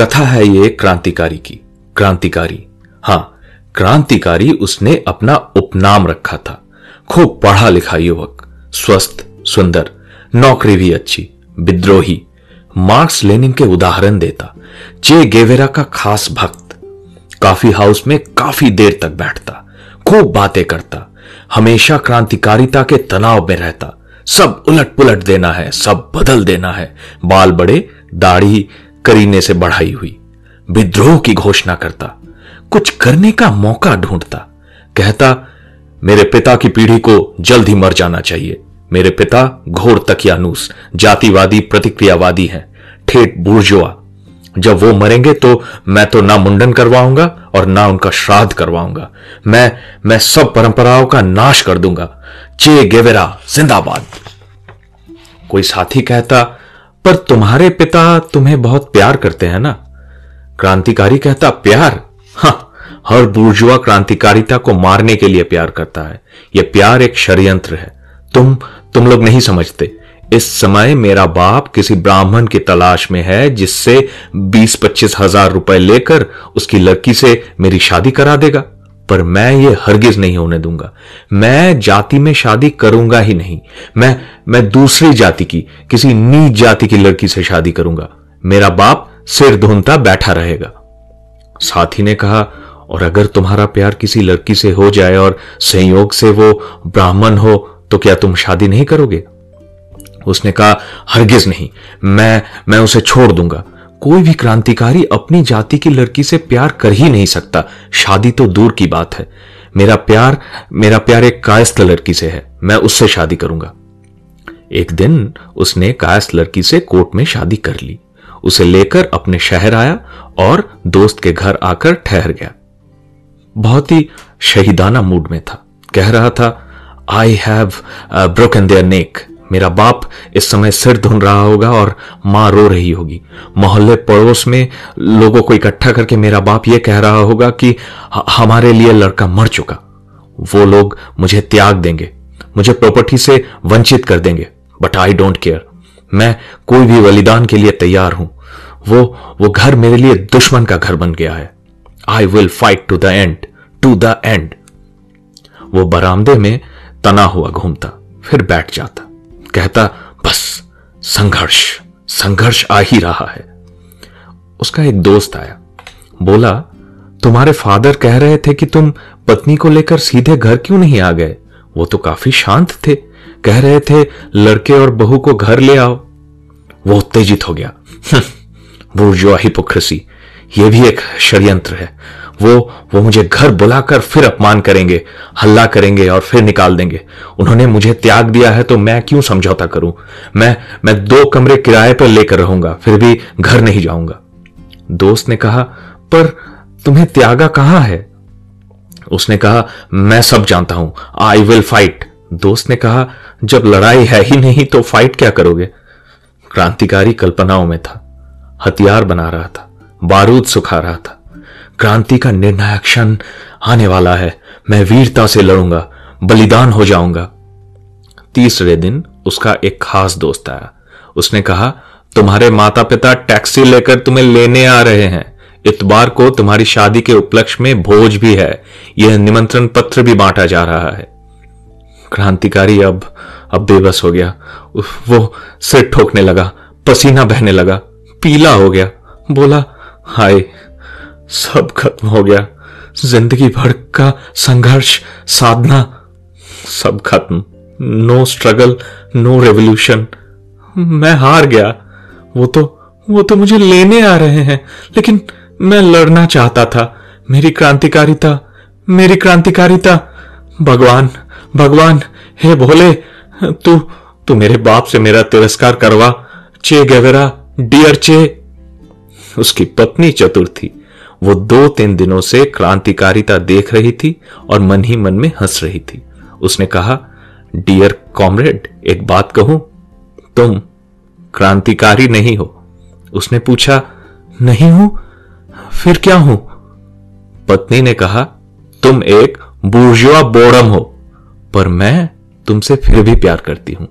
कथा है ये क्रांतिकारी की। क्रांतिकारी। हाँ, क्रांतिकारी उसने अपना उपनाम रखा था। खूब पढ़ा लिखा युवक। स्वस्थ, सुंदर, नौकरी भी अच्छी, विद्रोही। मार्क्स लेनिन के उदाहरण देता। चे गेवेरा का खास भक्त। काफ़ी हाउस में काफ़ी देर तक बैठता। खूब बातें करता। हमेशा क्रांतिकारिता के तनाव में रहता। सब उलट पुलट देना है, सब बदल देना है। बाल बड़े, दाढ़ी करीने से बढ़ाई हुई, विद्रोह की घोषणा करता, कुछ करने का मौका ढूंढता। कहता, मेरे पिता की पीढ़ी को जल्द ही मर जाना चाहिए। मेरे पिता घोर तकियानूस, जातिवादी, प्रतिक्रियावादी हैं, ठेठ बुर्जुआ। जब वो मरेंगे तो मैं तो ना मुंडन करवाऊँगा और ना उनका श्राद्ध करवाऊँगा। मैं मैं सब परंपराओं का नाश कर दूँगा। चे गेवेरा, जिंदाबाद। कोई साथी कहता पर तुम्हारे पिता तुम्हें बहुत प्यार करते हैं ना? क्रांतिकारी कहता, प्यार? हाँ हर बुर्जुआ क्रांतिकारिता को मारने के लिए प्यार करता है। यह प्यार एक षड्यंत्र है। तुम तुम लोग नहीं समझते। इस समय मेरा बाप किसी ब्राह्मण की तलाश में है, जिससे बीस पच्चीस हज़ार रुपए लेकर उसकी लड़की से मेरी शादी करा देगा। पर मैं ये हरगिज नहीं होने दूँगा। मैं जाति में शादी करूँगा ही नहीं। मैं मैं दूसरी जाति की, किसी नीच जाति की लड़की से शादी करूँगा। मेरा बाप सिर धुनता बैठा रहेगा। साथी ने कहा, और अगर तुम्हारा प्यार किसी लड़की से हो जाए और संयोग से वो ब्राह्मण हो तो क्या तुम शादी नहीं करोगे? उसने कहा, हरगिज नहीं। मैं मैं उसे छोड़ दूँगा। कोई भी क्रांतिकारी अपनी जाति की लड़की से प्यार कर ही नहीं सकता। शादी तो दूर की बात है। मेरा प्यार मेरा प्यार एक कायस्थ लड़की से है। मैं उससे शादी करूँगा। एक दिन उसने कायस्थ लड़की से कोर्ट में शादी कर ली। उसे लेकर अपने शहर आया और दोस्त के घर आकर ठहर गया। बहुत ही शहीदाना मूड में था। कह रहा था I have broken their neck मेरा बाप इस समय सिर धुन रहा होगा और माँ रो रही होगी। मोहल्ले पड़ोस में लोगों को इकट्ठा करके मेरा बाप यह कह रहा होगा कि हमारे लिए लड़का मर चुका। वो लोग मुझे त्याग देंगे। मुझे प्रॉपर्टी से वंचित कर देंगे। बट आई डोंट केयर मैं कोई भी बलिदान के लिए तैयार हूँ। वो वो घर मेरे लिए दुश्मन का घर बन गया है। I will fight to the end to the end वो बरामदे में तना हुआ घूमता, फिर बैठ जाता। कहता, बस, संघर्ष संघर्ष आ ही रहा है। उसका एक दोस्त आया। बोला, तुम्हारे फादर कह रहे थे कि तुम पत्नी को लेकर सीधे घर क्यों नहीं आ गए? वो तो काफ़ी शांत थे। कह रहे थे, लड़के और बहू को घर ले आओ। वो उत्तेजित हो गया। वो बुर्जुआ हिपोक्रेसी, ये भी एक षड्यंत्र है। वो वो मुझे घर बुलाकर फिर अपमान करेंगे, हल्ला करेंगे और फिर निकाल देंगे। उन्होंने मुझे त्याग दिया है तो मैं क्यों समझौता करूँ? मैं मैं दो कमरे किराए पर लेकर रहूँगा, फिर भी घर नहीं जाऊँगा। दोस्त ने कहा, पर तुम्हें त्यागा कहाँ है? उसने कहा, मैं सब जानता हूँ आई विल फाइट दोस्त ने कहा, जब लड़ाई है ही नहीं तो फाइट क्या करोगे? क्रांतिकारी कल्पनाओं में था, हथियार बना रहा था, बारूद सुखा रहा था। क्रांति का निर्णायक क्षण आने वाला है। मैं वीरता से लड़ूँगा, बलिदान हो जाऊँगा। तीसरे दिन उसका एक खास दोस्त आया। उसने कहा, तुम्हारे माता पिता टैक्सी लेकर तुम्हें लेने आ रहे हैं। इतबार को तुम्हारी शादी के उपलक्ष्य में भोज भी है। यह निमंत्रण पत्र भी बांटा जा रहा है। क्रांतिकारी अब अब बेबस हो गया। वो सिर ठोकने लगा, पसीना बहने लगा, पीला हो गया। बोला, हाय सब खत्म हो गया। ज़िंदगी भर का संघर्ष, साधना, सब खत्म। नो स्ट्रगल नो रेवोल्यूशन मैं हार गया। वो तो वो तो मुझे लेने आ रहे हैं। लेकिन मैं लड़ना चाहता था। मेरी क्रांतिकारिता मेरी क्रांतिकारिता। भगवान भगवान, हे भोले, तू तू मेरे बाप से मेरा तिरस्कार करवा। चे गेवेरा, डियर चे। उसकी पत्नी चतुर थी। वो दो तीन दिनों से क्रांतिकारिता देख रही थी और मन ही मन में हंस रही थी। उसने कहा डियर कॉमरेड एक बात कहूँ, तुम क्रांतिकारी नहीं हो। उसने पूछा, नहीं हूँ? फिर क्या हूँ? पत्नी ने कहा, तुम एक बुर्जुआ बोड़म हो, पर मैं तुमसे फिर भी प्यार करती हूँ।